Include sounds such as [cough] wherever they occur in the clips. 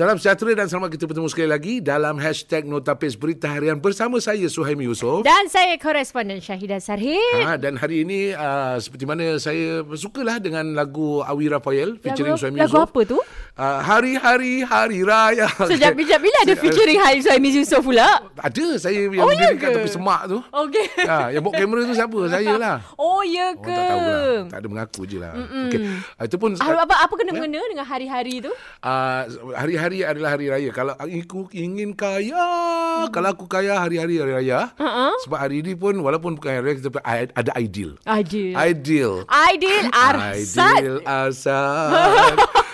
Salam sejahtera dan selamat kita bertemu sekali lagi dalam hashtag Notapis Berita Harian bersama saya Suhaimi Yusof. Dan saya koresponden Syahidah Sarhid. Ha, dan hari ini uh, seperti mana saya sukalah dengan lagu Awi Rafael featuring lagu, Suhaimi lagu Yusof. apa tu? Uh, hari-hari hari raya. [laughs] [laughs] Sejak bila, bila ada featuring Hai Suhaimi Yusof pula? Ada saya yang Oh, berdiri ya kat tepi semak tu. Okey. Ha, yang bawa kamera tu siapa? [laughs] Saya lah. Oh, ya ke? tak tahu lah. Tak ada mengaku je lah. Okey. Uh, itu pun Ah, apa, apa kena-mengena dengan hari-hari tu? uh, hari-hari adalah hari raya. Kalau aku ingin kaya, hmm. kalau aku kaya hari-hari hari raya. Uh-uh. Sebab hari ini pun walaupun bukan hari raya kita ada ideal. Ideal. Ideal. Ideal Arsad. Ideal Arsad. [laughs]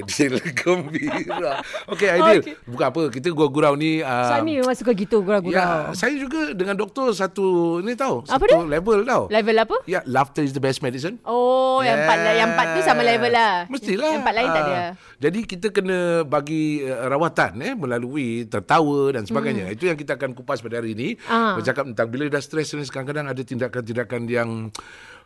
Ideal [laughs] gembira. Okey, ideal. Okey. Bukan apa, kita gurau-gurau ni uh, Suhaimi memang suka gitu gurau-gurau. Ya, saya juga dengan doktor satu ni tahu, Apa satu level tahu. Level apa? Ya, laughter is the best medicine. Oh, yang empat yang empat tu sama level lah. Mestilah. Yang empat lain tak ada. Ah. Jadi kita kena bagi uh, rawatan eh melalui tertawa dan sebagainya. Itu yang kita akan kupas pada hari ini. Hmm. Ah. Bercakap tentang bila dah stres ni kadang-kadang ada tindakan-tindakan yang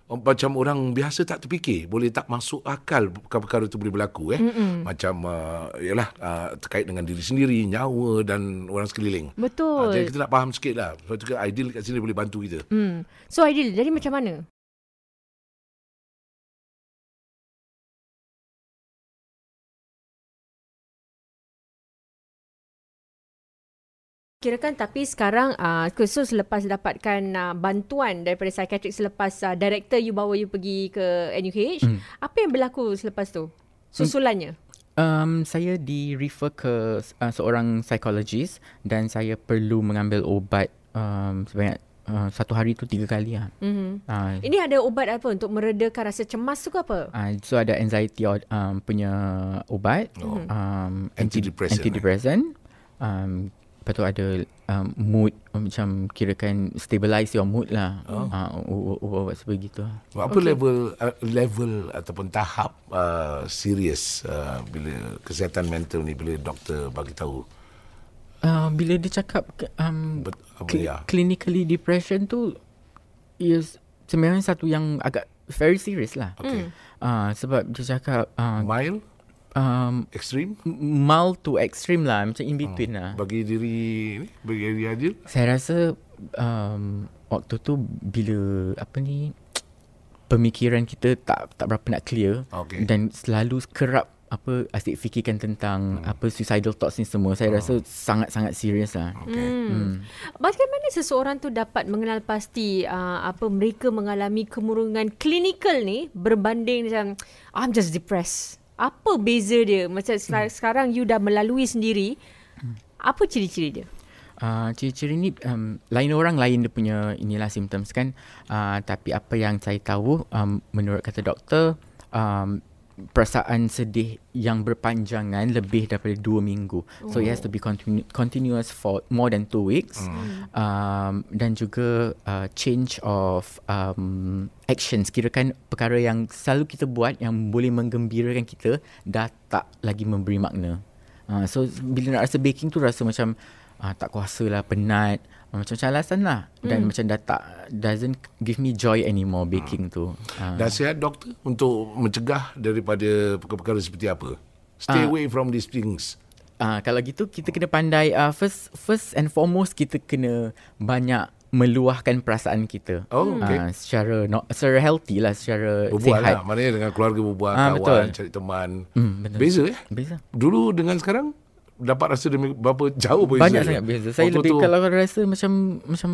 macam orang biasa tak terfikir boleh tak masuk akal perkara-perkara itu boleh berlaku eh Mm-mm. macam uh, yalah uh, terkait dengan diri sendiri nyawa dan orang sekeliling Betul. Ah, jadi kita nak faham sikit lah sebab tu kan ideal kat sini boleh bantu kita Hmm. So Ideal, jadi macam mana? Kirakan tapi sekarang uh, so selepas dapatkan uh, bantuan daripada psikiatrik selepas uh, director you bawa you pergi ke NUH, Hmm. apa yang berlaku selepas tu? Susulannya. Um, saya di refer ke uh, seorang psikologis dan saya perlu mengambil ubat um, sebanyak uh, satu hari tu tiga kali lah. Mm-hmm. Uh, Ini ada ubat apa untuk meredakan rasa cemas tu ke apa? uh, so ada anxiety um, punya ubat, Oh. um, anti- Antidepressant, eh? antidepressant. Um, lepas tu ada um, mood um, macam kirakan stabilize your mood lah. Oh. Uh, u- u- ubat sebegitu. Apa okay. level uh, level ataupun tahap uh, serius uh, bila kesihatan mental ni bila doktor bagi tahu Uh, bila dia cakap um, apa cl- ya? clinically depression tu is sebenarnya satu yang agak very serious lah. Okay. Uh, sebab dia cakap uh, mild um, extreme mild to extreme lah macam in between lah. bagi diri ni bagi diri adil Saya rasa um, waktu tu bila apa ni pemikiran kita tak tak berapa nak clear Okey. dan selalu kerap apa asyik fikirkan tentang hmm. apa suicidal thoughts ni semua saya Oh. rasa sangat-sangat serius lah. okey Hmm. Hmm. Bagaimana seseorang tu dapat mengenal pasti uh, apa mereka mengalami kemurungan klinikal ni berbanding macam I'm just depressed. Apa beza dia? Macam hmm. sekarang you dah melalui sendiri. Apa ciri-ciri dia? Uh, ciri-ciri ni um, lain orang lain dia punya inilah symptoms kan uh, tapi apa yang saya tahu um, menurut kata doktor um, perasaan sedih yang berpanjangan lebih daripada dua minggu. So it has to be continu- continuous for more than two weeks. Um, dan juga uh, change of um, actions. Kirakan perkara yang selalu kita buat yang boleh menggembirakan kita dah tak lagi memberi makna. Uh, so bila nak rasa baking tu rasa macam uh, tak kuasa lah, penat, uh, macam-macam alasan lah. Dan Hmm. macam dah tak, doesn't give me joy anymore baking tu. Uh, nasihat doktor untuk mencegah daripada perkara-perkara seperti apa stay Ah. away from these things uh, kalau gitu kita kena pandai, uh, first first and foremost kita kena banyak meluahkan perasaan kita. Oh, okey. Uh, secara no, secara healthy lah, secara berbual sihat. lah maknanya dengan keluarga berbual Ah, kawan betul. cari teman Hmm, betul. beza eh Beza. dulu dengan sekarang dapat rasa demi berapa jauh beza Banyak sangat beza. Saya Waktu lebih tu- kalau rasa macam macam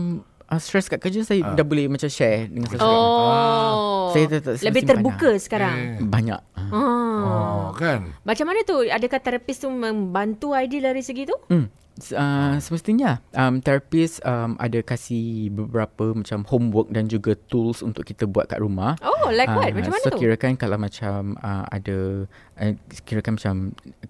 uh, stress kat kerja saya dah boleh macam share dengan seseorang. Oh. Saya tak- tak lebih simpan terbuka lah. sekarang. Banyak. Uh. Ah. oh kan Macam mana tu? Adakah terapis tu membantu ideal dari segi tu? Hmm. Uh, semestinya um, terapis um, ada kasih beberapa macam homework dan juga tools untuk kita buat kat rumah. Oh, like what? Ah, Macam mana so tu? kirakan kalau macam uh, ada uh, kirakan macam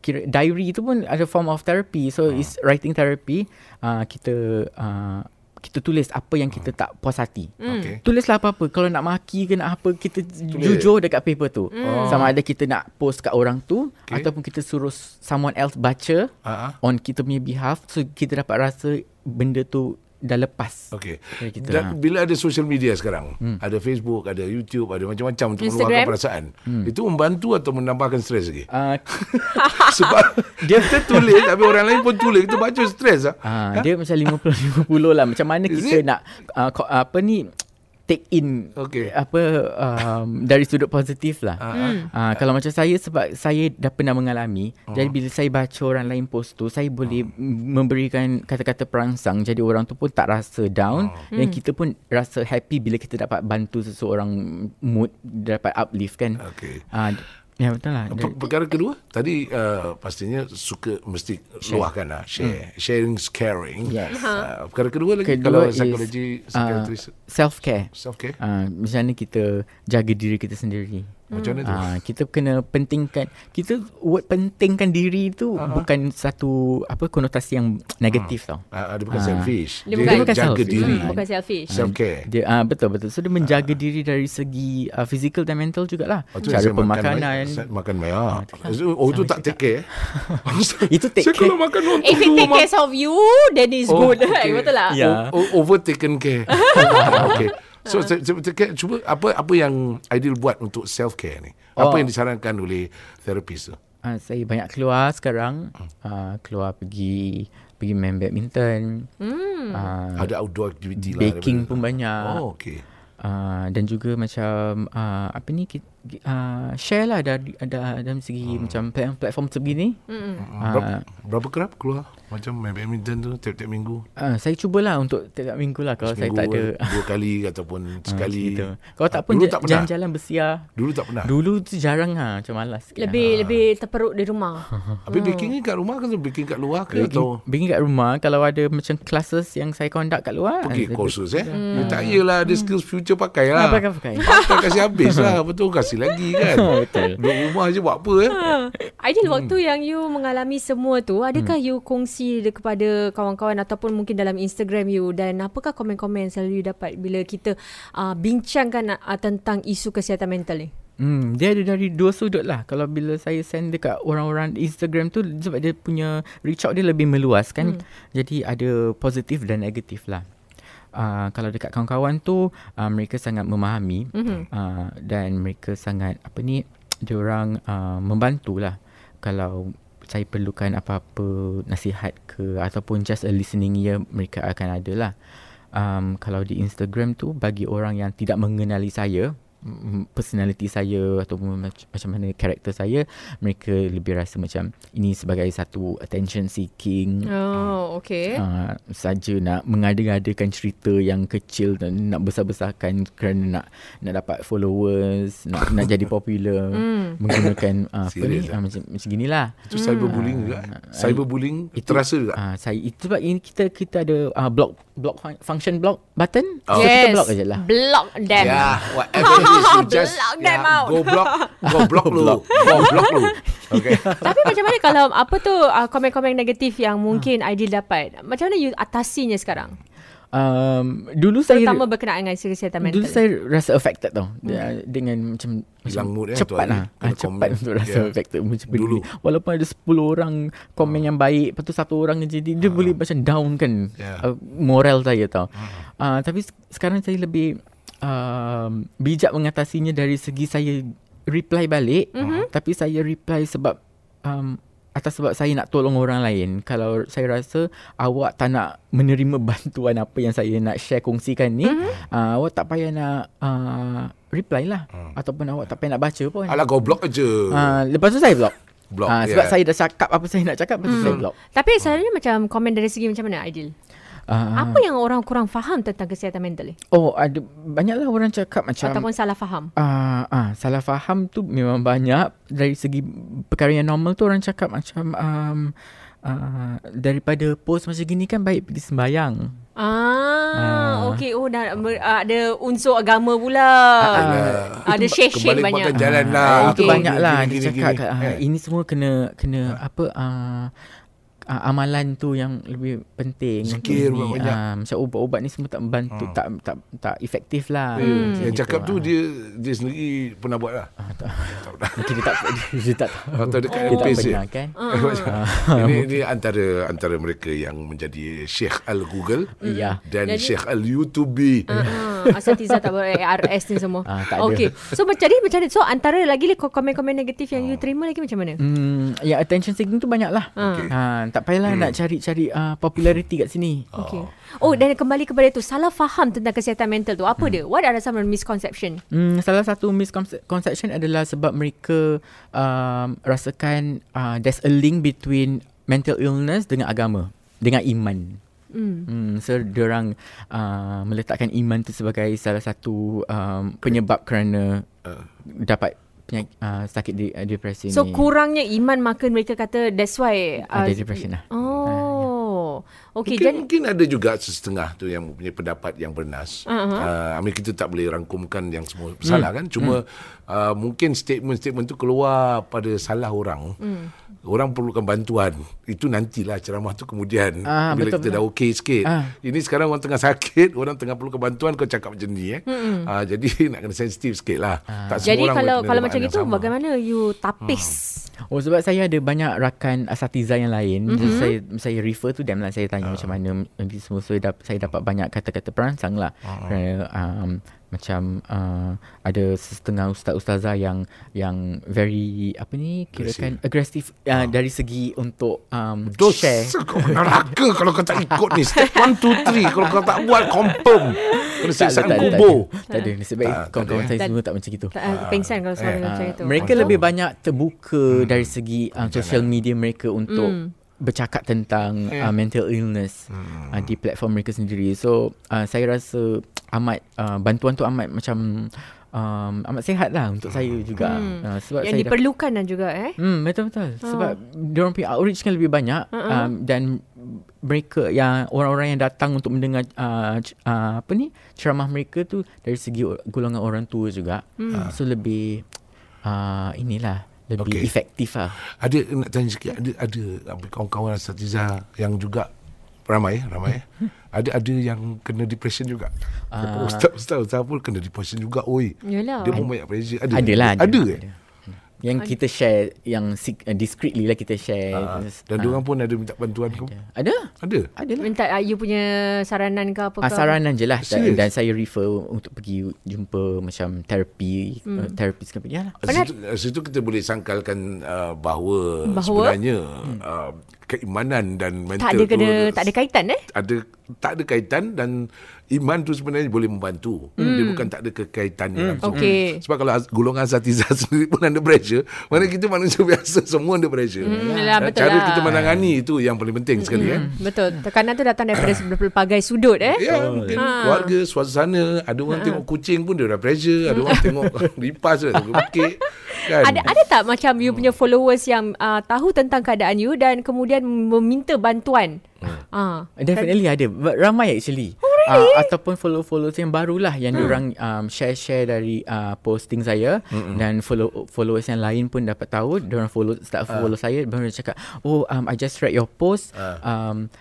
kira diary tu pun ada form of therapy. So Ah. is writing therapy. Uh, kita uh, kita tulis apa yang kita tak puas hati. Hmm. okey Tulislah apa-apa. Kalau nak maki ke nak apa, kita jujur dekat paper tu. Oh. Sama ada kita nak post kat orang tu Okay. okay. ataupun kita suruh someone else baca Ah, ah. on kita punya behalf so kita dapat rasa benda tu dah lepas. Okey. Kita, Dan ha. bila ada social media sekarang, hmm. ada Facebook, ada YouTube, ada macam-macam untuk Instagram. meluahkan perasaan. Hmm. Itu membantu atau menambahkan stres lagi? Uh, [laughs] [laughs] Sebab dia kita tulis tapi orang lain pun tulis, kita baca stres ah. Ah, dia macam 50 50 lah. Macam mana kita it? nak uh, apa ni take in Okey. apa um, [laughs] dari sudut positif lah. Hmm. Uh, kalau macam saya sebab saya dah pernah mengalami, jadi bila saya baca orang lain post tu, saya boleh m- memberikan kata-kata perangsang jadi orang tu pun tak rasa down dan kita pun rasa happy bila kita dapat bantu seseorang mood dapat uplift kan. Okey. Ah, ya betul lah. Per- Perkara kedua, tadi uh, pastinya suka mesti luahkan lah, share. Sharing is caring. Yes. Uh, perkara kedua lagi, Kedua kalau psikologi, psikiatris, self care. self-care, Uh, macam mana kita jaga diri kita sendiri. Macam mana tu? Ah, kita kena pentingkan kita word pentingkan diri tu uh-huh. bukan satu apa konotasi yang negatif tau. Uh, dia bukan Ah. selfish. Dia Dia, bukan- bukan jaga selfish. diri. Hmm, bukan selfish. Self-care. Dia ah betul betul. So dia menjaga diri dari segi uh, physical dan mental jugalah. Oh, Cara makan pemakanan. banyak, saya makan banyak. Oh, itu tak take care. [laughs] Itu take care. kalau makan untuk If it take care of you, then it's Oh, good. [laughs] okay. Betul o- overtaken care. [laughs] okay. So, saya, saya, cuba apa apa yang ideal buat untuk self care ni? Apa Oh. yang disarankan oleh therapist tu? Ah, saya banyak keluar sekarang. Ah, keluar pergi pergi main badminton. Hmm. Ada outdoor activity lah. baking pun banyak. Oh, okay. Uh, dan juga macam uh, apa ni kita, uh, share lah dari ada dalam segi Hmm. macam plat- platform sebegini. Berapa, berapa kerap keluar? Macam badminton tu tiap-tiap minggu? Uh, saya cubalah untuk tiap minggu lah kalau Seminggu, saya tak ada Dua kali ataupun [laughs] sekali. gitu. Kalau tak pun Dulu ja- tak jalan-jalan bersiar. Dulu tak pernah? Dulu tu jarang lah macam malas sikit. Lebih lebih terperuk di rumah. [laughs] Habis baking ni kat rumah ke baking kat luar ke? lah. Atau Baking kat rumah Kalau ada macam classes Yang saya conduct kat luar pergi kursus eh? Hmm. Tak yalah ada skills future pakai Ah, lah. pakai pakai Pakai kasih habis lah. [laughs] Betul kasih lagi [laughs] kan? Betul Duduk rumah je buat apa eh? Aidil, waktu yang you mengalami semua tu, adakah you kongsi kepada kawan-kawan ataupun mungkin dalam Instagram you dan apakah komen-komen yang selalu you dapat bila kita uh, bincangkan uh, tentang isu kesihatan mental ni? Hmm, dia ada dari dua sudut lah. Kalau bila saya send dekat orang-orang Instagram tu sebab dia punya reach out dia lebih meluas kan. Hmm. Jadi ada positif dan negatif lah. Uh, kalau dekat kawan-kawan tu uh, mereka sangat memahami mm-hmm. uh, dan mereka sangat apa ni dia orang uh, membantulah kalau saya perlukan apa-apa nasihat ke ataupun just a listening ear mereka akan ada lah. Um, kalau di Instagram tu bagi orang yang tidak mengenali saya personality saya ataupun mac- macam mana karakter saya mereka lebih rasa macam ini sebagai satu attention seeking Oh, okay. uh, saja nak mengada-ngadakan cerita yang kecil dan nak besar-besarkan kerana nak nak dapat followers nak [laughs] nak jadi popular menggunakan uh, apa ni uh, macam macam ginilah Itu cyberbullying juga. Cyberbullying itu terasa juga. Ah, saya itu sebab ini kita kita ada uh, block block fun- function block button. Oh. So yes. kita block aja lah. Block them. Yeah, whatever [laughs] you [laughs] just Block them yeah, out. go block, go block lu, go block lu. Okay. [laughs] Tapi macam mana kalau apa tu uh, komen-komen negatif yang mungkin Aidil dapat? Macam mana you atasinya sekarang? Um, dulu saya Terutama berkenaan dengan kesihatan mental. dulu saya rasa affected tau hmm. dengan macam Hilang mood, cepat lah ah, Kena cepat komen. untuk rasa Yeah. affected macam Dulu. dulu walaupun ada 10 orang komen yang baik lepas tu satu orang je dia, dia boleh macam down kan Yeah. uh, moral saya tau uh, tapi se- sekarang saya lebih um, bijak mengatasinya dari segi saya reply balik mm-hmm. tapi saya reply sebab um, atas sebab saya nak tolong orang lain kalau saya rasa awak tak nak menerima [laughs] bantuan apa yang saya nak share kongsikan ni mm-hmm. uh, awak tak payah nak uh, reply lah hmm. ataupun awak tak payah nak baca pun Alah kau block aja. uh, lepas tu saya block Block, Ah, sebab yeah. saya dah cakap apa saya nak cakap lepas tu saya block Tapi selalunya macam komen dari segi macam mana Aidil? Uh, Apa yang orang kurang faham tentang kesihatan mental ni? oh ada banyaklah orang cakap macam Ataupun salah faham? Ah, ah, salah faham tu memang banyak dari segi perkara yang normal tu orang cakap macam um, uh, daripada post macam gini kan baik pergi sembayang. Ah, okey. Oh, dah ber- ah, ada unsur agama pula. Alah. ada Itu share-share kembali banyak. makan jalan lah. Ah, itu okey. banyak lah Gini, dia gini, cakap gini. kat, ah, Eh. ini semua kena kena apa uh, uh, amalan tu yang lebih penting Zikir untuk ni. banyak. Ah, macam ubat-ubat ni semua tak membantu tak tak tak efektif lah Hmm. Yang gitu, cakap tu ah. dia dia sendiri pernah buat lah. Ah, tak. [laughs] Mungkin dia tak [laughs] dia tak tahu. Atau dekat dia tak pernah kan. [laughs] ini ini antara antara mereka yang menjadi Syekh Al Google Ya. dan Jadi- Syekh Al YouTube. Uh, Asatiza tak boleh ARS ni semua. Ah, tak ada. Okay. So macam ni macam ni. So antara lagi le- komen-komen negatif yang you terima lagi macam mana? Hmm, yang attention seeking tu banyak lah. Okay. Ha, tak payahlah nak cari-cari uh, popularity kat sini. Okay. Oh dan kembali kepada tu salah faham tentang kesihatan mental tu. Apa dia? What are some misconception? Hmm, salah satu misconception adalah sebab mereka um, rasakan uh, there's a link between mental illness dengan agama, dengan iman. Hmm. Hmm, so diorang uh, meletakkan iman tu sebagai salah satu um, penyebab kerana uh, dapat penyakit, uh, sakit di, uh, depresi So ni. kurangnya iman maka mereka kata that's why Ada depression lah. Oh. Okay, Mungkin, jadi mungkin ada juga setengah tu yang punya pendapat yang bernas. Uh-huh. Uh, I mean, kita tak boleh rangkumkan yang semua salah kan. Cuma uh, mungkin statement-statement tu keluar pada salah orang. Orang perlukan bantuan. Itu nantilah ceramah tu kemudian. Ah, bila betul, kita dah betul. okey sikit. Ah. Ini sekarang orang tengah sakit. Orang tengah perlukan bantuan. Kau cakap macam ni. Eh. Uh, jadi [laughs] nak kena sensitif sikit lah. Tak semua jadi orang kalau kalau macam itu sama. bagaimana you tapis? Oh sebab saya ada banyak rakan asatiza yang lain. Mm-hmm. So, saya saya refer to them lah saya tanya uh. macam mana nanti semua so, saya, dap, saya dapat banyak kata-kata perangsang lah. Uh. Kerana um, macam uh, ada setengah ustaz-ustazah yang yang very apa ni kirakan agresif uh, dari segi untuk um, share. Dosa [laughs] kau neraka kalau kau tak ikut ni. Step 1, 2, 3. Kalau kau tak buat, confirm. Kena Tak ada, siksaan tak ada, tak ada. kubur. Tak ada. Nasib baik Tak, tak kawan-kawan ada, saya eh? semua tak macam itu. Tak uh, pengsan kalau suara macam itu. Mereka lebih banyak terbuka hmm. dari segi uh, social media mereka untuk Hmm. Bercakap tentang uh, mental illness hmm. uh, di platform mereka sendiri. So uh, saya rasa amat uh, bantuan tu amat macam um, amat sihat lah untuk saya juga. Hmm. Uh, sebab yang saya dah- diperlukan dan juga eh. Hmm betul betul. Sebab dia orang punya outreach kan lebih banyak Uh-uh. um, dan mereka yang orang-orang yang datang untuk mendengar uh, uh, apa ni ceramah mereka tu dari segi golongan orang tua juga. Uh, so lebih uh, inilah lebih okay. efektif lah. Ada nak tanya sikit ada ada kawan-kawan asatiza yang juga ramai ramai eh? [laughs] ada ada yang kena depression juga. Uh, ustaz ustaz ustaz pun kena depression juga oi. Yalah. Dia pun banyak pressure. Ada. Adalah Ada, ada, eh? Yang kita share yang uh, discreetly lah kita share. Ah, Terus, dan ah, diorang pun ada minta bantuan ke? ada. Ada. Ada lah. Minta uh, you punya saranan ke apa ke? Ah, saranan je lah dan, dan saya refer untuk pergi jumpa macam terapi hmm. uh, terapis ke apa ya lah. Situ, situ kita boleh sangkalkan uh, bahawa, Bahawa? sebenarnya uh, keimanan dan mental tak ada kena tu tak ada kaitan eh? ada tak ada kaitan dan iman tu sebenarnya boleh membantu. Hmm. Dia bukan tak ada kekaitannya hmm. langsung. Okey. Sebab kalau golongan asatiza [laughs] sendiri pun ada pressure, mana kita manusia [laughs] biasa semua ada pressure. Hmm, yalah, betul Cara lah. kita menangani itu yang paling penting sekali eh. Hmm, betul. Tekanan tu datang daripada berbagai sudut eh. Ya, mungkin Ha. keluarga, suasana, ada orang tengok kucing pun dia dah pressure, ada orang tengok [laughs] lipas dia tengok bekik. Kan? Ada ada tak macam you punya followers yang uh, tahu tentang keadaan you dan kemudian meminta bantuan? Ah. Definitely ada But Ramai actually oh really? uh, Ataupun follow-followers yang barulah Yang hmm. diorang um, share-share dari uh, posting saya hmm. Dan follow followers yang lain pun dapat tahu Diorang follow start follow saya Baru dia cakap Oh um, I just read your post um,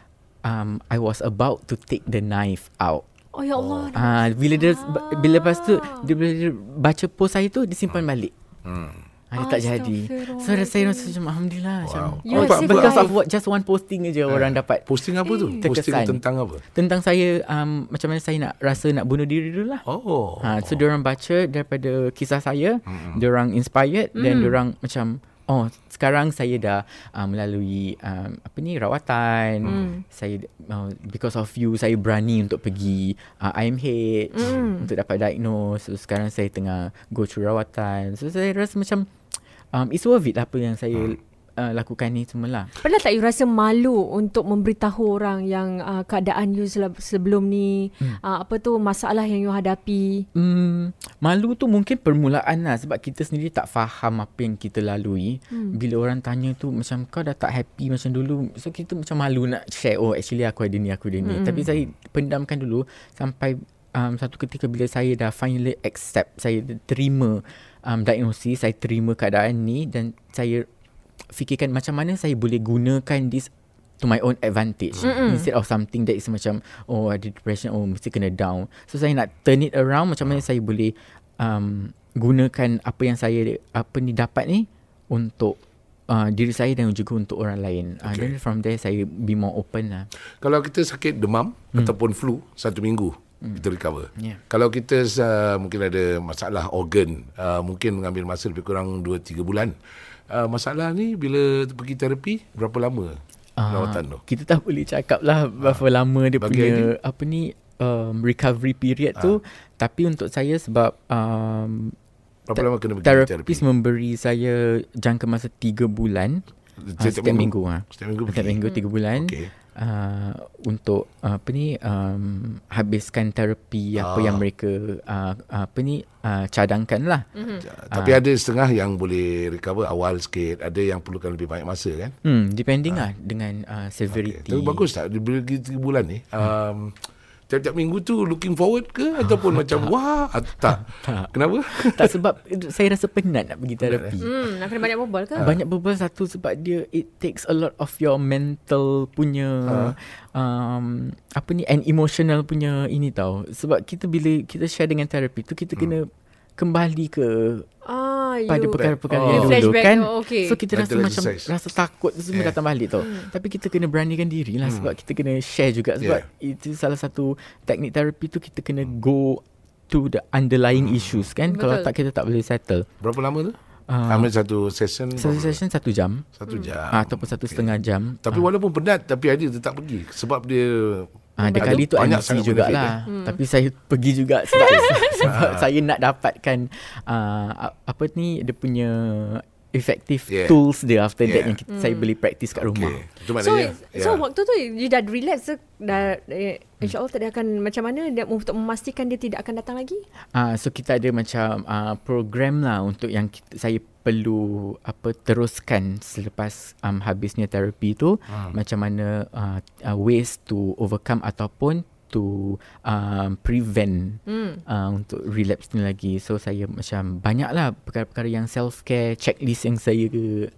um, I was about to take the knife out Oh ya Allah. Ah, bila dia bila lepas tu dia bila dia baca post saya tu dia simpan balik. Hmm. Ah, dia tak jadi. So saya rasa macam alhamdulillah macam You Oh, apa- because of what just one posting aja orang dapat Posting apa tu? Posting Terkesan. tentang apa? tentang saya um, macam mana saya nak rasa nak bunuh diri dulu lah. Oh. Ha, so diorang baca daripada kisah saya, mm-hmm. diorang inspired mm. dan diorang macam oh sekarang saya dah uh, melalui um, apa ni rawatan. Mm. Saya uh, because of you saya berani untuk pergi uh, IMH mm. untuk dapat diagnose. So sekarang saya tengah go through rawatan. So saya rasa macam um, it's worth it lah apa yang saya uh, lakukan ni semualah. Pernah tak you rasa malu untuk memberitahu orang yang uh, keadaan you sebelum ni hmm. uh, apa tu masalah yang you hadapi? Hmm, malu tu mungkin permulaan lah sebab kita sendiri tak faham apa yang kita lalui. Hmm. Bila orang tanya tu macam kau dah tak happy macam dulu. So kita macam malu nak share oh actually aku ada ni aku ada ni. Hmm. Tapi saya pendamkan dulu sampai um, satu ketika bila saya dah finally accept saya terima um, diagnosis, saya terima keadaan ni dan saya fikirkan macam mana saya boleh gunakan this to my own advantage Mm-mm. instead of something that is macam oh ada depression oh mesti kena down so saya nak turn it around macam mana saya boleh um, gunakan apa yang saya apa ni dapat ni untuk uh, diri saya dan juga untuk orang lain. Uh, Okay. then from there saya be more open lah. Kalau kita sakit demam hmm. ataupun flu satu minggu hmm. kita recover. Yeah. Kalau kita uh, mungkin ada masalah organ, uh, mungkin mengambil masa lebih kurang 2 3 bulan. Uh, masalah ni bila pergi terapi berapa lama rawatan tu? Kita tak boleh cakap lah berapa lama dia punya idea? apa ni um, recovery period tu. Tapi untuk saya sebab um, Berapa lama kena pergi terapi? terapis memberi saya jangka masa 3 bulan. Uh, setiap minggu. ha. Setiap minggu Setiap minggu 3 bulan. Okey. Uh, untuk uh, apa ni um, habiskan terapi apa Ah. yang mereka uh, apa ni uh, cadangkan lah. Mhm. Tapi ada setengah yang boleh recover awal sikit, ada yang perlukan lebih banyak masa kan? Hmm, depending lah dengan uh, severity. Okay. Tapi bagus tak bila pergi 3 bulan ni? Um, tiap-tiap minggu tu looking forward ke ataupun [laughs] macam wah at- tak. Tak. Kenapa? [laughs] tak sebab saya rasa penat nak pergi terapi. Hmm, nak kena banyak berbual ke? Banyak berbual satu sebab dia it takes a lot of your mental punya um, apa ni and emotional punya ini tau. Sebab kita bila kita share dengan terapi tu kita kena kembali ke Ah, pada perkara-perkara Oh. yang dulu Flashback kan. tu, okay. So kita rasa Mental macam exercise. rasa takut tu semua Yeah. datang balik tau. Tapi kita kena beranikan diri lah sebab kita kena share juga sebab itu salah satu teknik terapi tu kita kena go to the underlying issues kan. Kalau Betul. tak kita tak boleh settle. Berapa lama tu? Ah. Ambil satu session Satu session satu jam Satu jam. ah, ataupun satu setengah jam. Tapi walaupun penat tapi ada tetap pergi sebab dia Ah, ada kali tu MC jugalah. Hmm. Tapi saya pergi juga sebab [laughs] sebab saya nak dapatkan uh, apa ni dia punya effective Yeah. tools dia after that Yeah. yang kita, saya boleh practice kat rumah. Okay. Itu So, maknanya. so waktu tu you dah relax ke? dah eh, insyaAllah tak dia akan macam mana dia untuk memastikan dia tidak akan datang lagi? Ah, so kita ada macam uh, program lah untuk yang kita, saya perlu apa teruskan selepas um, habisnya terapi tu hmm. macam mana uh, uh, ways to overcome ataupun to um, prevent Hmm. uh, untuk relapse ni lagi. So saya macam banyaklah perkara-perkara yang self care checklist yang saya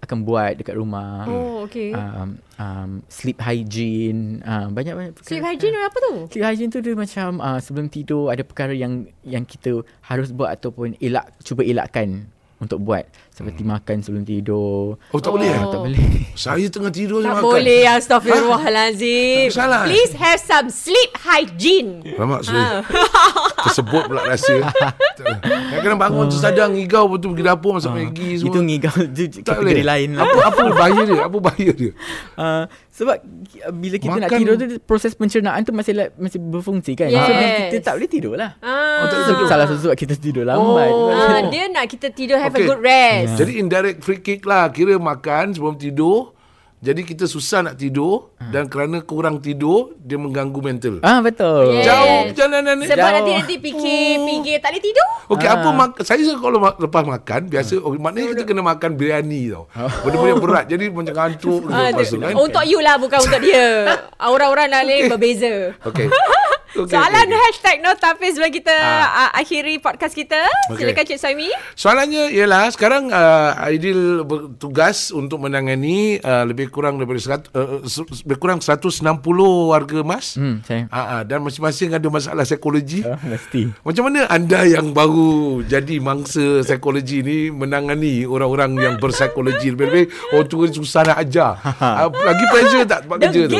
akan buat dekat rumah. Oh, okay. Um, um, sleep hygiene, uh, banyak-banyak perkara. Sleep hygiene apa tu? Sleep hygiene tu dia macam uh, sebelum tidur ada perkara yang yang kita harus buat ataupun elak cuba elakkan untuk buat seperti hmm. makan sebelum tidur. Oh tak boleh eh? Tak boleh. [laughs] Saya tengah tidur saya Tak makan. boleh Astaghfirullahalazim Tak salah? Please have some sleep hygiene Lama sorry. [laughs] Tersebut pula rasa. [laughs] Kadang-kadang bangun tersadar ngigau betul pergi dapur masak Maggi semua. Itu ngigau tu tak kategori boleh. lain lah. Apa apa bahaya dia? Apa bahaya dia? Uh, sebab uh, bila kita nak Makan- tidur tu proses pencernaan tu masih la- masih berfungsi kan. Yes. So kita tak boleh tidur lah. Ah. Oh, tak tidur. salah satu sebab kita tidur lambat. Oh. Ah, dia nak kita tidur have Okay. a good rest. Jadi indirect free kick lah. Kira makan sebelum tidur. Jadi kita susah nak tidur dan kerana kurang tidur dia mengganggu mental. Ah betul. Yes. Jauh perjalanan ni. Sebab Jauh. nanti nanti fikir, fikir tak boleh tidur. Okey, Ah. apa mak saya kalau ma- lepas makan biasa okay, maknanya kita kena makan biryani tau. [laughs] Benda-benda yang berat. Jadi macam ngantuk Ah, lepas tu kan. Untuk you lah bukan untuk dia. [laughs] Orang-orang lain berbeza. Okey. [laughs] Okey, Soalan okey, okey. hashtag no tapis bagi kita ah. akhiri podcast kita. Okey. Silakan Cik Soimi. Soalannya ialah sekarang uh, Aidil bertugas untuk menangani uh, lebih kurang daripada serat, uh, se- lebih kurang 160 warga emas. Hmm, saya. Uh, uh, dan masing-masing ada masalah psikologi. Ah, mesti. Macam mana anda yang baru jadi mangsa psikologi ni menangani orang-orang yang berpsikologi lebih-lebih orang tua susah nak ajar. uh, lagi pressure tak tempat kerja tu?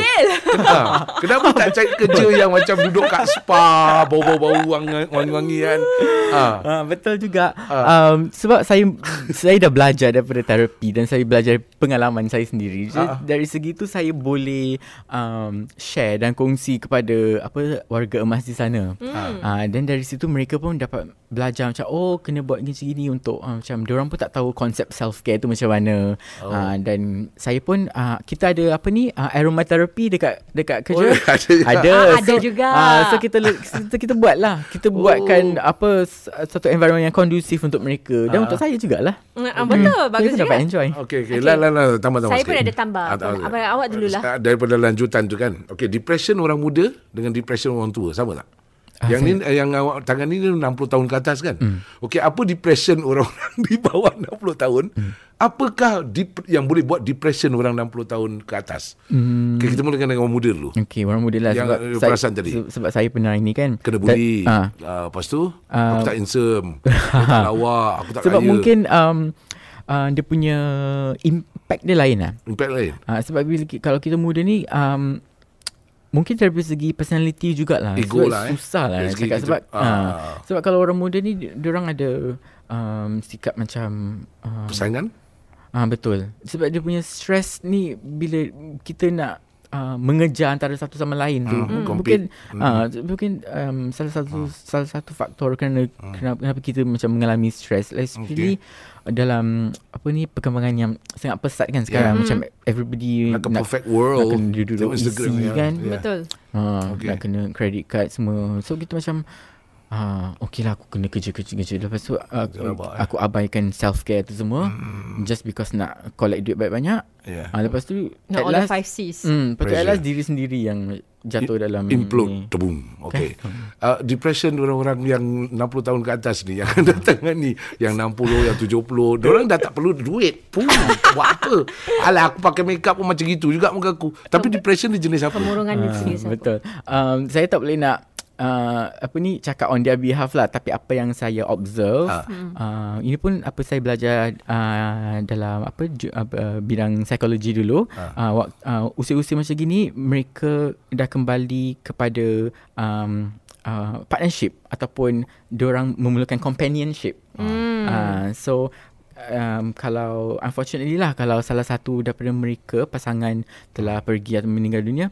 Ha, kenapa tak cari kerja yang macam duduk kat spa, wangi- wangi-wangi kan? Ha. Ah, betul juga. Um, sebab saya saya dah belajar daripada terapi dan saya belajar pengalaman saya sendiri. Jadi, Ah. dari segi tu saya boleh um, share dan kongsi kepada apa warga emas di sana. Hmm. Ah, dan dari situ mereka pun dapat belajar macam oh kena buat gini-gini untuk uh, macam diorang pun tak tahu konsep self care tu macam mana. Oh. Uh, dan saya pun uh, kita ada apa ni uh, aromatherapy dekat dekat kerja. Oh, ada ada. Ah, ada juga. Uh, so kita kita, kita buat lah. Kita buatkan apa satu environment yang kondusif untuk mereka dan Ah. untuk saya jugalah. Ah, betul, bagus Saya juga. dapat enjoy. Okey, okey. Lah, lah, lah. Tambah-tambah Saya sikit. pun ada tambah. Ah, tak- Abang, awak dululah. Ah, Daripada lanjutan tu kan. Okey, depression orang muda dengan depression orang tua. Sama tak? Ah, yang ni yang awak tangan ni 60 tahun ke atas kan. Hmm. Okey, apa depression orang-orang [laughs] di bawah 60 tahun Hmm. apakah dep- yang boleh buat depression orang 60 tahun ke atas? Hmm. Okay, kita mulakan dengan orang muda dulu. Okey, orang muda lah Yang, sebab eh, saya, tadi. se- sebab saya pernah ini kan. Kena bully. Ah. Uh, lepas tu, aku tak handsome. aku tak [laughs] lawa. Aku tak sebab kaya. mungkin um, uh, dia punya impact dia lain lah. Impact lain. Uh, sebab bila, kalau kita muda ni um, mungkin dari segi personality jugalah. Ego sebab lah, eh. Susah lah nak cakap sebab ah. uh, sebab kalau orang muda ni dia orang ada um, sikap macam uh, Persaingan? Ah betul. Sebab dia punya stress ni bila kita nak uh, mengejar antara satu sama lain tu. Hmm, Hmm, mungkin ah mungkin um, salah satu salah satu faktor kerana kenapa, kenapa kita macam mengalami stress. Especially dalam apa ni perkembangan yang sangat pesat kan sekarang Yeah. macam everybody Like a nak perfect world. nak kena duduk Instagram easy ya. kan. Yeah. Betul. Okay. okay. nak kena credit card semua. So kita macam Ah, okey lah aku kena kerja kerja kerja lepas tu aku, Rabak, eh. aku abaikan self care tu semua hmm. just because nak collect duit banyak-banyak. Yeah. Ah lepas tu Not at all the last five C's. hmm, lepas tu at last diri sendiri yang jatuh dalam Implode ni. Tebum Okay uh, Depression orang-orang yang 60 tahun ke atas ni [laughs] Yang datang ni Yang 60 Yang 70 Diorang dah tak perlu duit pun [laughs] Buat apa Alah aku pakai makeup pun macam gitu juga muka aku Tapi depression ni jenis apa Kemurungan dia sendiri Ah, siapa? Betul. Um, saya tak boleh nak uh, apa ni cakap on their behalf lah. Tapi apa yang saya observe Ah. uh, ini pun apa saya belajar uh, dalam apa ju, uh, bidang psikologi dulu. Uh, wak, uh, usia-usia macam gini mereka dah kembali kepada um, uh, partnership ataupun diorang memerlukan companionship. Hmm. uh, so um, kalau unfortunately lah kalau salah satu daripada mereka pasangan telah pergi atau meninggal dunia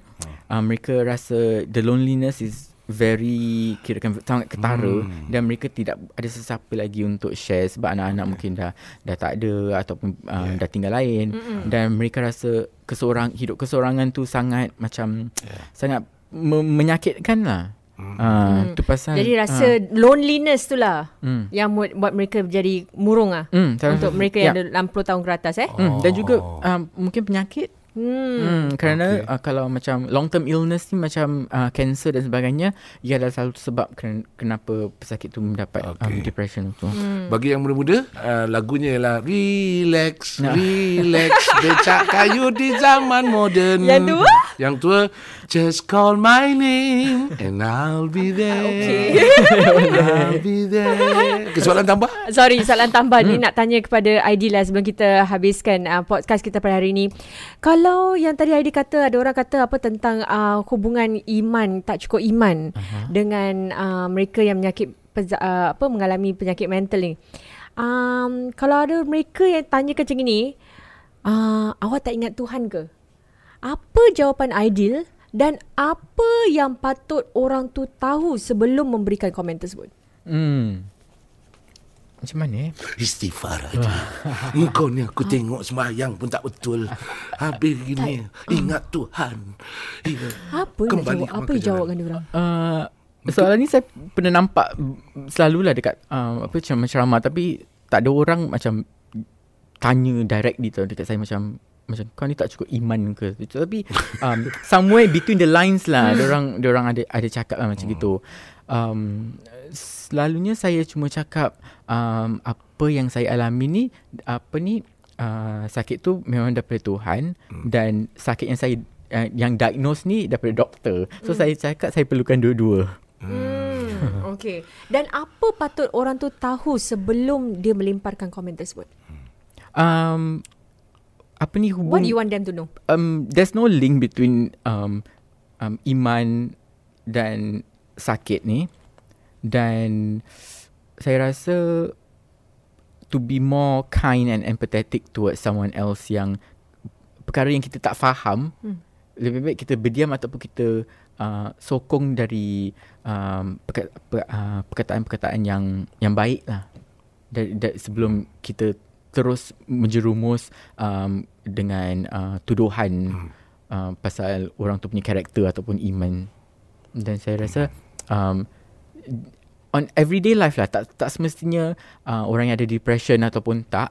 uh, mereka rasa the loneliness is very kirakan sangat ketara hmm. dan mereka tidak ada sesiapa lagi untuk share sebab anak-anak mungkin dah dah tak ada ataupun uh, yeah. dah tinggal lain Mm-mm. dan mereka rasa keseorang hidup keseorangan tu sangat macam yeah. sangat me- menyakitkan lah hmm. uh, tu pasal Jadi rasa loneliness tu lah Hmm. yang buat, buat mereka jadi murung ah. Hmm, Untuk mereka ya. yang ada 60 tahun ke atas eh. Hmm, dan juga um, mungkin penyakit Hmm. Hmm, kerana Okay. uh, kalau macam long term illness ni macam uh, cancer dan sebagainya, ia adalah satu sebab ken- kenapa pesakit tu mendapat okay. um, depression tu. Hmm. Bagi yang muda-muda uh, Lagunya ialah Relax [laughs] Nah. Relax Becak kayu di zaman moden Yang tua? Yang tua Just call my name And I'll be there Okay. [laughs] I'll be there okay, Soalan tambah Sorry, soalan tambah ni nak tanya kepada Aidi lah sebelum kita habiskan uh, podcast kita pada hari ni. Kalau yang tadi Aidi kata ada orang kata apa tentang uh, hubungan iman tak cukup iman uh-huh. dengan uh, mereka yang menyakit peza, uh, apa mengalami penyakit mental ni. Um, kalau ada mereka yang tanya macam ni, uh, awak tak ingat Tuhan ke? Apa jawapan Aidil dan apa yang patut orang tu tahu sebelum memberikan komen tersebut? Hmm. Macam mana eh? Istighfar aja. [laughs] Engkau ni aku tengok sembahyang pun tak betul. Habis gini. Ingat Tuhan. Ya. Apa nak Kembali jawab? Apa ke jalan. jawabkan dia orang? Uh, soalan ni saya pernah nampak selalulah dekat uh, apa ceramah-ceramah tapi tak ada orang macam tanya direct gitu dekat saya macam macam kau ni tak cukup iman ke tapi um, somewhere between the lines lah orang orang ada ada cakap lah macam gitu um, selalunya saya cuma cakap um, apa yang saya alami ni apa ni uh, sakit tu memang daripada Tuhan dan sakit yang saya uh, yang diagnose ni daripada doktor so saya cakap saya perlukan dua-dua Hmm, [laughs] okay. Dan apa patut orang tu tahu sebelum dia melemparkan komen tersebut? um, apa ni hubung What do you want them to know? um, there's no link between um, um, iman dan sakit ni dan saya rasa to be more kind and empathetic towards someone else yang perkara yang kita tak faham Hmm. lebih baik kita berdiam ataupun kita uh, sokong dari um, perka- per- uh, perkataan-perkataan yang yang baik lah dari, dari sebelum kita terus menjerumus um, dengan uh, tuduhan Hmm. uh, pasal orang tu punya karakter ataupun iman dan saya rasa um, on everyday life lah tak tak semestinya uh, orang yang ada depression ataupun tak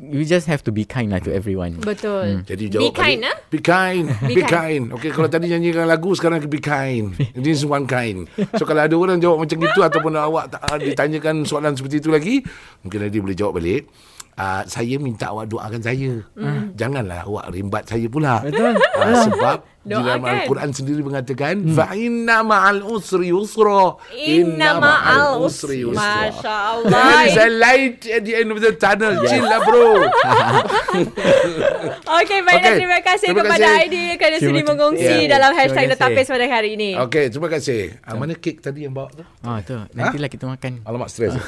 you just have to be kind lah to everyone Betul. Jadi Be jawab kind, balik. ah? Be kind. Be Be, kind. Okay, kalau tadi nyanyikan lagu, sekarang be kind. [laughs] This is one kind. So, kalau ada orang jawab macam itu ataupun awak tak, ah, ditanyakan soalan seperti itu lagi, mungkin dia boleh jawab balik. Uh, saya minta awak doakan saya. Janganlah awak rimbat saya pula. Betul. Uh, sebab di dalam. Al-Quran sendiri mengatakan fa inna ma'al usri yusra. Inna ma'al usri. Masya Allah. There is a light at the end of the tunnel. Chill lah bro. [laughs] Okey, baiklah. Okey, Terima kasih terima kepada kasih. Aidi kerana Terima sudi kasih. mengongsi Ya. dalam Terima hashtag. Letapis pada hari ini. Okey, terima kasih. Uh, mana kek tadi yang bawa tu? Ah tu, nantilah kita makan. Alamak stres. [laughs]